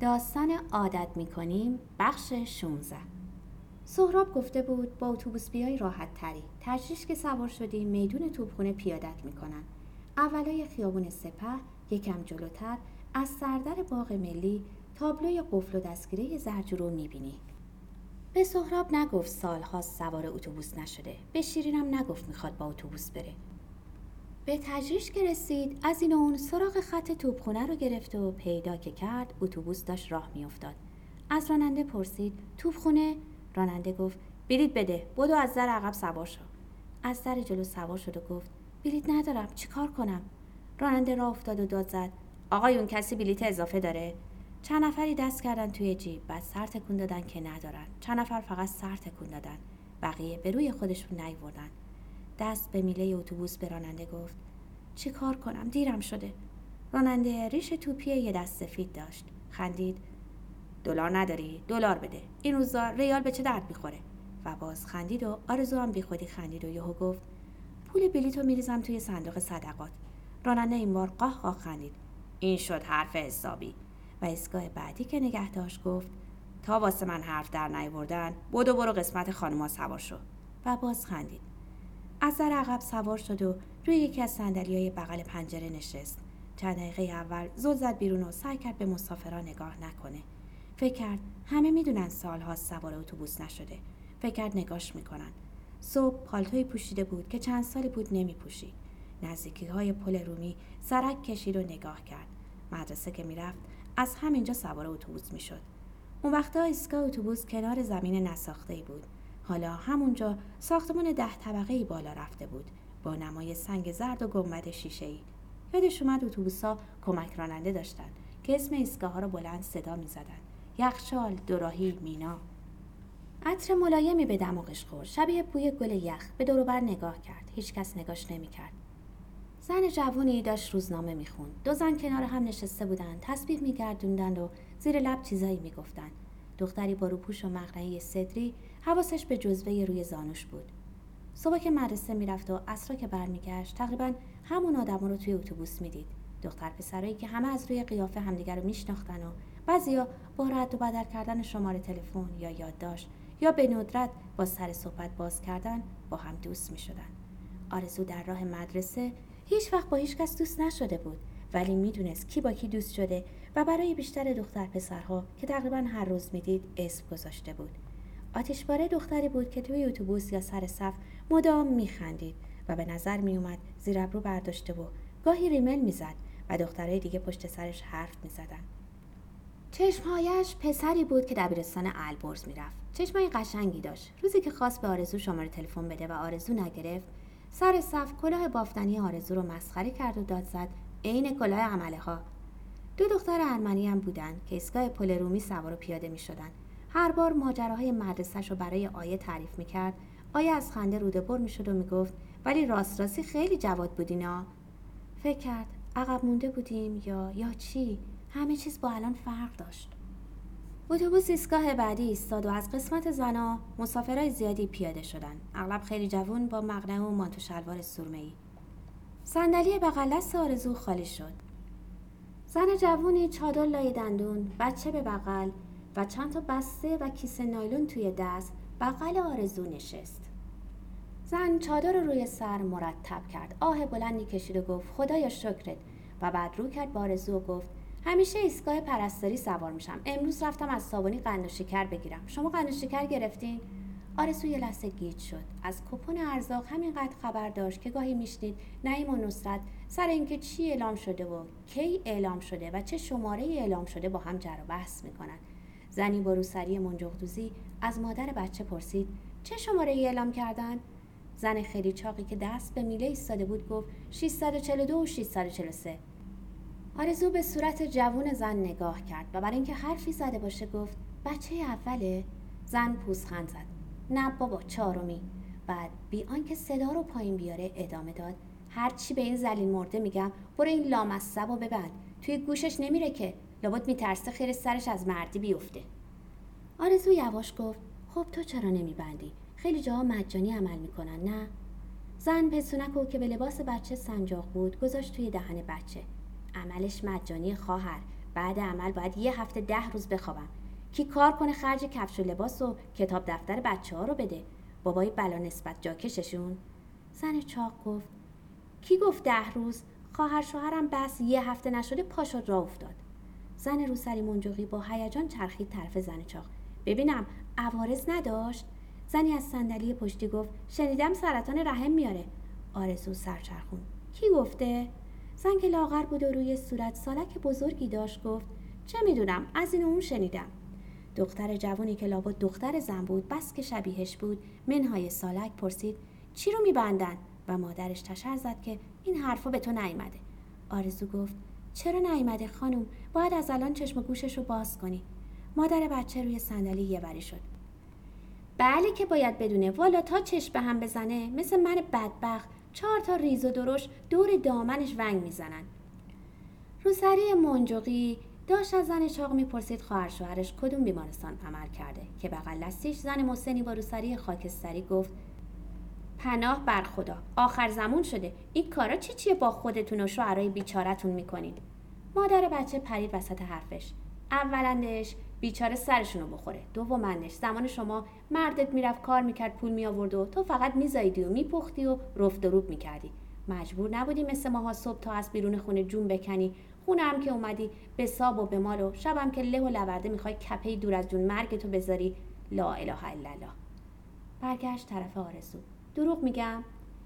داستان عادت می‌کنیم بخش 16 سهراب گفته بود با اتوبوس بیای راحت تری. تجریش که سوار شدیم میدون توپخونه پیادت می‌کنن. اولای خیابون سپه یکم جلوتر از سردر باغ ملی تابلوی قفل و دستگیره زرجو رو می‌بینی. به سهراب نگفت سالها سوار اتوبوس نشده. به شیرینم نگفت می‌خواد با اتوبوس بره. به تجریش که رسید از این اون سراغ خط توپخونه رو گرفت و پیدا که کرد اتوبوس داشت راه میافتاد. از راننده پرسید توپخونه؟ راننده گفت بلیط بده بدو از در عقب سوار شو. از در جلو سوار شد و گفت بلیط ندارم چیکار کنم؟ راننده راه افتاد و داد زد آقای اون کسی بلیط اضافه داره. چند نفری دست کردن توی جیب بعد سر تکون دادن که ندارن. چند نفر فقط سر تکون دادن. بقیه به روی خودشون نیوردن. دست به میله اتوبوس به راننده گفت. چی کار کنم؟ دیرم شده. راننده ریش توپی یه دست سفید داشت. خندید. دلار نداری. دلار بده. این روزا ریال به چه درد می‌خوره؟ و باز خندید و آرزو هم بیخودی خندید و یهو گفت. پول بلیتو میریزم توی صندوق صدقات. راننده این بار قاه قاه خندید. این شد حرف حسابی. و ایستگاه بعدی که نگه داشت گفت تا واسه من حرف در نیوردن بدو برو قسمت خانوما سوار شو. و باز خندید. از در عقب سوار شد و روی یکی از سندلی های بغل پنجره نشست. چند دقیقه اول زل زد بیرون و سعی کرد به مسافران نگاه نکنه. فکر کرد همه می‌دونن سالها سوار اتوبوس نشده. فکر کرد نگاش می‌کنن. صبح پالتوی پوشیده بود که چند سالی بود نمیپوشید نزدیکی های پل رومی سرک کشید و نگاه کرد. مدرسه که می‌رفت از همینجا سوار اتوبوس می‌شد. اون وقتا ایستگاه اتوبوس کنار زمین نساخته بود. حالا همونجا ساختمان ده طبقه ای بالا رفته بود. با نمای سنگ زرد و گنبد شیشه ای یادش اومد اتوبوسا کمک راننده داشتن که اسم ایستگاه ها رو بلند صدا می‌زدن. یخچال دوراهی مینا. عطر ملایمی به دماغش خورد. شبیه بوی گل یخ به دوروبر نگاه کرد. هیچکس نگاش نمی‌کرد. زن جوونی داشت روزنامه می‌خوند. دو زن کنار هم نشسته بودند تسبیح میگردوندند و زیر لب چیزایی می‌گفتند دختری با روپوش و مقنعه صدری حواسش به جزوه روی زانوش بود. صبح که مدرسه می‌رفت و اصرا که برمیگشت تقریبا همون آدما رو توی اتوبوس می‌دید. دختر پسرایی که همه از روی قیافه همدیگر رو میشناختن و بعضیا با رد و بدل کردن شماره تلفن یا یادداشت یا به ندرت با سر صحبت باز کردن با هم دوست می شدن. آرزو در راه مدرسه هیچ وقت با هیچ کس دوست نشده بود. ولی می‌دونست کی با کی دوست شده و برای بیشتر دختر پسرها که تقریبا هر روز می‌دید اسم گذاشته بود. آتشباره دختری بود که توی اتوبوس یا سر صف مدام میخندید و به نظر میومد زیر ابرو برداشته و گاهی ریمل می‌زد و دخترهای دیگه پشت سرش حرف می‌زدن. چشمهایش پسری بود که دبیرستان البرز می‌رفت. چشمای قشنگی داشت. روزی که خواست به آرزو شماره تلفن بده و آرزو نگرفت سر صف کلاه بافتنی آرزو رو مسخره کرد و داد زد عین کلاه عمله ها دو دختر ارمنی هم بودن که ایستگاه پل رومی سوار و پیاده می شدن. هر بار ماجراهای مدرسهش رو برای آیه تعریف می کرد آیه از خنده روده بر می شد و می گفت ولی راست راستی خیلی جواد بودینا فکر کرد عقب مونده بودیم یا یا چی؟ همه چیز با الان فرق داشت. اتوبوس ایستگاه بعدی ایستاد و از قسمت زنا مسافرای زیادی پیاده شدن. اغلب خیلی جوون با مقنعه و مانتو شلوار ای صندلی بغل دست آرزو خالی شد. زن جوونی چادر لای دندون بچه به بغل و چند تا بسته و کیسه نایلون توی دست بغل آرزو نشست. زن چادر رو روی سر مرتب کرد. آه بلندی کشید و گفت خدایا شکرت. و بعد رو کرد با آرزو و گفت همیشه ایستگاه پرستاری سوار میشم. امروز رفتم از صابونی قند و شکر بگیرم. شما قند و شکر گرفتین؟ آرزو یه لحظه گیج شد. از کپون ارزاق همینقدر خبر داشت که گاهی میشنید نعیم و نصرت سر اینکه چی اعلام شده و کی اعلام شده و چه شماره اعلام شده با هم جر و بحث می‌کنن. زنی با روسری منجغدوزی از مادر بچه پرسید چه شماره ای اعلام کردن؟ زن خیلی چاقی که دست به میله ایستاده بود گفت 642 و 643 آرزو به صورت جوون زن نگاه کرد و برای اینکه حرفی زده باشه گفت بچه اوله؟ زن پوزخند زد. نه بابا چهارمی. بعد بی آنکه صدا رو پایین بیاره ادامه داد. هرچی به این زلیل مرده میگم برو این لامصب و ببند. توی گوشش نمیره که. لابد میترسه خیر سرش از مردی بیفته. آرزو یواش گفت خب تو چرا نمیبندی؟ خیلی جاها مجانی عمل می‌کنن نه؟ زن پسونک که به لباس بچه سنجاق بود گذاشت توی دهن بچه. عملش مجانی خواهر. بعد عمل باید یه هفته ده روز بخوابم. کی کار کنه خرج کفش و لباس و کتاب دفتر بچه ها رو بده. بابای بلا نسبت جاکششون. زن چاق گفت کی گفت ده روز؟ خواهر شوهرم بس یه هفته نشده پا شد را افتاد. زن روسری منجقی با هیجان چرخید طرف زن چاق. ببینم عوارض نداشت؟ زنی از صندلی پشتی گفت شنیدم سرطان رحم میاره. آرزو سرچرخون. کی گفته؟ زن که لاغر بود و روی صورت سالک بزرگی داشت گفت چه می‌دونم از این اون شنیدم. دختر جوانی که لابد دختر زن بود بس که شبیهش بود. منهای سالک پرسید چی رو میبندن؟ و مادرش تشر زد که این حرفا به تو نیامده. آرزو گفت چرا نیامده خانم؟ باید از الان چشم گوشش رو باز کنی. مادر بچه روی صندلی یه بری شد. بله که باید بدونه. والا تا چشم به هم بزنه مثل من بدبخت چهار تا ریز و درش دور دامنش ونگ می‌زنن. روسری منجقی داشت از زن چاق می‌پرسید خواهر شوهرش کدوم بیمارستان عمل کرده؟ که بغل دستیش زن مسنی با روسری خاکستری گفت پناه بر خدا آخر زمون شده. این کارا چی چیه با خودتون و شوهرای بیچارتون می‌کنید؟ مادر بچه پرید وسط حرفش. اولندش بیچاره سرشونو بخوره. دومندش زمان شما مردت می‌رفت کار می‌کرد پول میآورد و تو فقط میزاییدی و میپختی و رفت و روب می‌کردی. مجبور نبودی مثل ماها صبح تا از بیرون خونه جون بکنی. خونه هم که اومدی. به ساب و به مال و شبم که له و لورده می‌خوای کپی دور از جون مرگ تو بذاری. لا اله الا الله. برگشت طرف آرزو. دروغ میگم.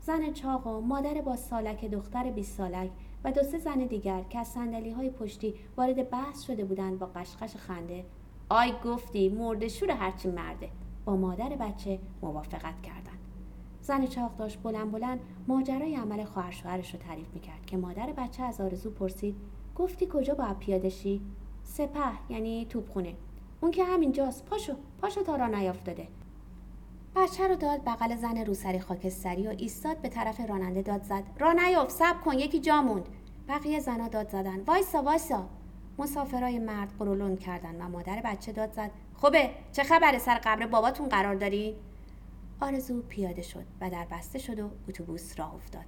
زن چاق و مادر با سالک دختر 20 سالک و دو سه زن دیگر که از سندلی های پشتی وارد بحث شده بودند با قشقش خنده آی گفتی مرد شور هرچی مرده. با مادر بچه موافقت کردند. زن چاق داشت بلند بلند ماجرای عمل خواهر شوهرش رو تعریف می‌کرد که مادر بچه از آرزو پرسید گفتی کجا باید پیاده شی؟ سپه یعنی توپخونه. اون که همینجاست. پاشو پاشو تا را نیافتاده. بچه رو داد بغل زن روسری خاکستری و ایستاد به طرف راننده داد زد. را نیافت سب کن یکی جا موند. بقیه زنا داد زدن. وایسا وایسا. مسافرای مرد قرولون کردن و مادر بچه داد زد. خوبه چه خبره؟ سر قبر باباتون قرار داری؟ آرزو پیاده شد و در بسته شد و اتوبوس راه افتاد.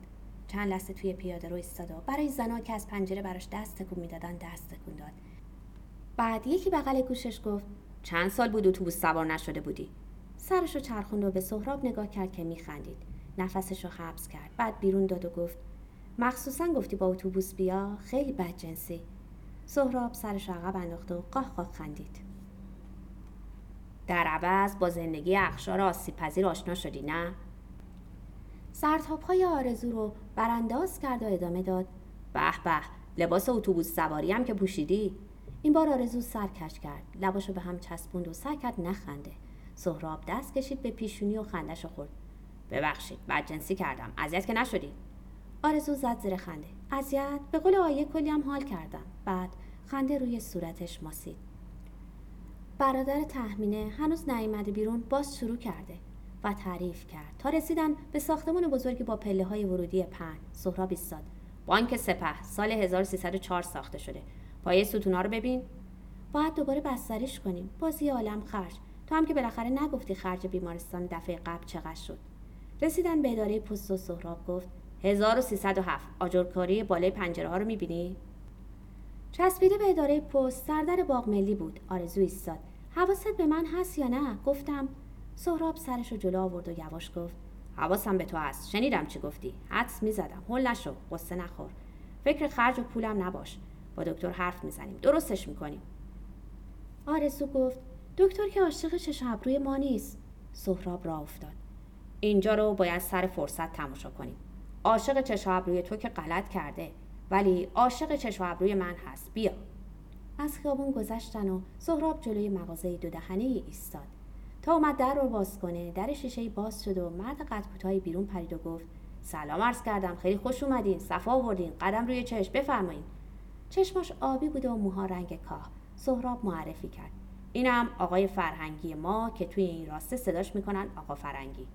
چند لحظه توی پیاده رو ایستاد و برای زنا که از پنجره براش دست تکون می‌دادن دست تکون داد. بعد یکی بغل گوشش گفت چند سال بود اتوبوس سوار نشده بودی؟ سرش رو چرخوند و به سهراب نگاه کرد که میخندید. نفسش رو حبس کرد. بعد بیرون داد و گفت مخصوصا گفتی با اتوبوس بیا خیلی بدجنسی سهراب سرش عقب انداخت و قاه قاه خندید. در عوض با زندگی اخشار آسیب پذیر آشنا شدی نه؟ سرتاپ های آرزو رو برانداز کرد و ادامه داد. به به لباس اتوبوس سواری هم که پوشیدی. این بار آرزو سر کش کرد. لباشو به هم چسبوند و سعی کرد نخنده. سهراب دست کشید به پیشونی و خندش خورد. ببخشید بدجنسی کردم. اذیت که نشدی. آرزو زد زیر خنده. اذیت؟ به قول آیه کلی هم حال کردم. بعد خنده روی صورتش ماسید. برادر تحمینه هنوز نیامده بیرون باز شروع کرده. و تعریف کرد. تا رسیدن به ساختمان بزرگی با پله های ورودی پهن سهراب ایستاد. بانک سپه سال 1304 ساخته شده. پایه ستونا رو ببین. باید دوباره بستریش کنیم. بازی عالم خرج. تو هم که بالاخره نگفتی خرج بیمارستان دفعه قبل چقدر شد. رسیدن به اداره پست و سهراب گفت 1307 آجرکاری بالای پنجره ها رو می‌بینی؟ چسبیده به اداره پست سردر باغ ملی بود. آرزو ایستاد. حواست به من هست یا نه؟ گفتم سهراب سرش رو جلو آورد و یواش گفت حواسم به تو هست. شنیدم چی گفتی. حدس می‌زدم. هل نشو. قصه نخور. فکر خرج و پولم نباش. با دکتر حرف می‌زنیم. درستش می‌کنیم. آرزو گفت دکتر که عاشق چشم ابروی ما نیست. سهراب را افتاد. اینجا رو باید سر فرصت تماشا کنیم. عاشق چشم ابروی تو که غلط کرده. ولی عاشق چشم ابروی من هست. بیا. از خیابون گذشتن و سهراب جلوی مغازه دو دهنه ایستاد. تا اومد در رو باز کنه. در شیشه باز شد و مرد قد کوتاهی بیرون پرید و گفت سلام عرض کردم خیلی خوش اومدین صفا آوردین قدم روی چشم بفرمایین. چشماش آبی بود و موها رنگ کاه. سهراب معرفی کرد. اینم آقای فرهنگی ما که توی این راسته صداش می‌کنن آقا فرهنگی.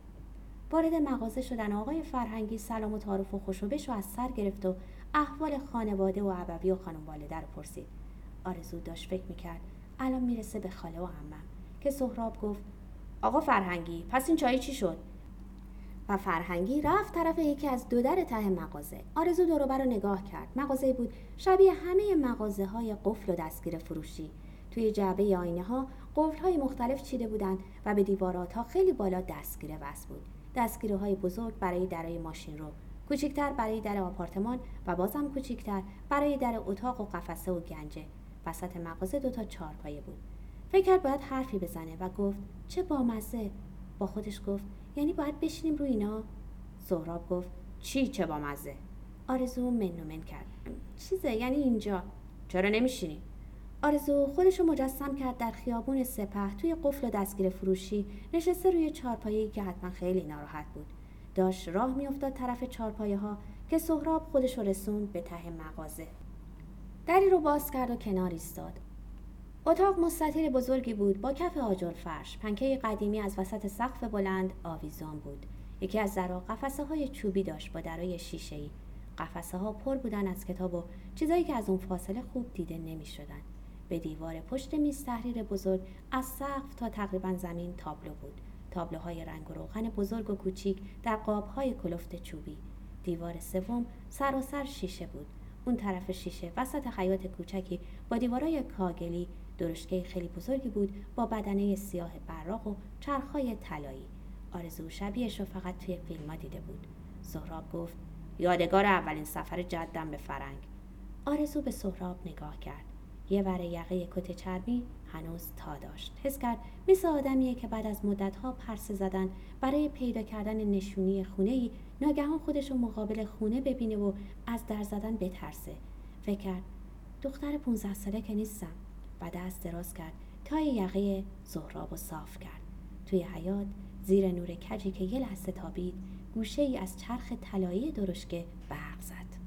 وارد مغازه شدن آقای فرهنگی سلام و تعارف و خوشوبش رو از سر گرفت و احوال خانواده و عبوی و خانم والده رو پرسید. آرزو داشت فکر می‌کرد الان می‌رسه به خاله و عمم. که سهراب گفت آقا فرهنگی پس این چای چی شد؟ و فرهنگی رفت طرف یکی از دو در ته مغازه. آرزو دوروبر رو نگاه کرد. مغازه بود شبیه همه مغازه های قفل و دستگیر فروشی. توی جعبه آینه ها قفل های مختلف چیده بودند و به دیوارات ها خیلی بالا دستگیره وصل بود. دستگیره های بزرگ برای درای ماشین رو کوچکتر برای در آپارتمان و بازم کوچکتر برای در اتاق و قفسه و گنجه. وسط مغازه دوتا چارپایه بود. فکر کرد باید حرفی بزنه و گفت چه بامزه. با خودش گفت یعنی باید بشینیم روی اینا. سهراب گفت چی چه بامزه؟ آرزو من کرد. چیزه یعنی اینجا. چرا نمیشینی؟ آرزو خودش رو مجسم کرد در خیابون سپه توی قفل و دستگیر فروشی نشسته روی چارپایه‌ای که حتما خیلی ناراحت بود. داشت راه میافتاد طرف چارپایه ها که سهراب خودش رو رسوند به ته مغازه. دری رو باز کرد و کنار ایستاد. اتاق مستطیل بزرگی بود با کف آجر فرش. پنکه قدیمی از وسط سقف بلند آویزان بود. یکی از درها قفسه های چوبی داشت با درای شیشه ای قفسه ها پر بودن از کتاب و چیزایی که از اون فاصله خوب دیده نمی شدن. به دیوار پشت میز تحریر بزرگ از سقف تا تقریبا زمین تابلو بود. تابلوهای رنگ و روغن بزرگ و کوچیک در قابهای کلفت چوبی. دیوار سوم سراسر شیشه بود. اون طرف شیشه. وسط حیات کوچکی با دیوارای کاگلی درشکه خیلی بزرگی بود با بدنه سیاه براق و چرخهای طلایی. آرزو شبیهش رو فقط توی فیلم دیده بود. سهراب گفت یادگار اولین سفر جدم به فرنگ. آرزو به سهراب نگاه کرد. یه وره یقه کت چربی هنوز تا داشت. حس کرد مثل آدمیه که بعد از مدتها پرسه زدن برای پیدا کردن نشونی خونه ای ناگهان خودش رو مقابل خونه ببینه و از در زدن بترسه. فکر کرد دختر 15 ساله که نیستم. و دست دراز کرد تا یقه زهراب و صاف کرد. توی حیات زیر نور کجی که یه لحظه تابید گوشه ای از چرخ طلایی درشکه برق زد.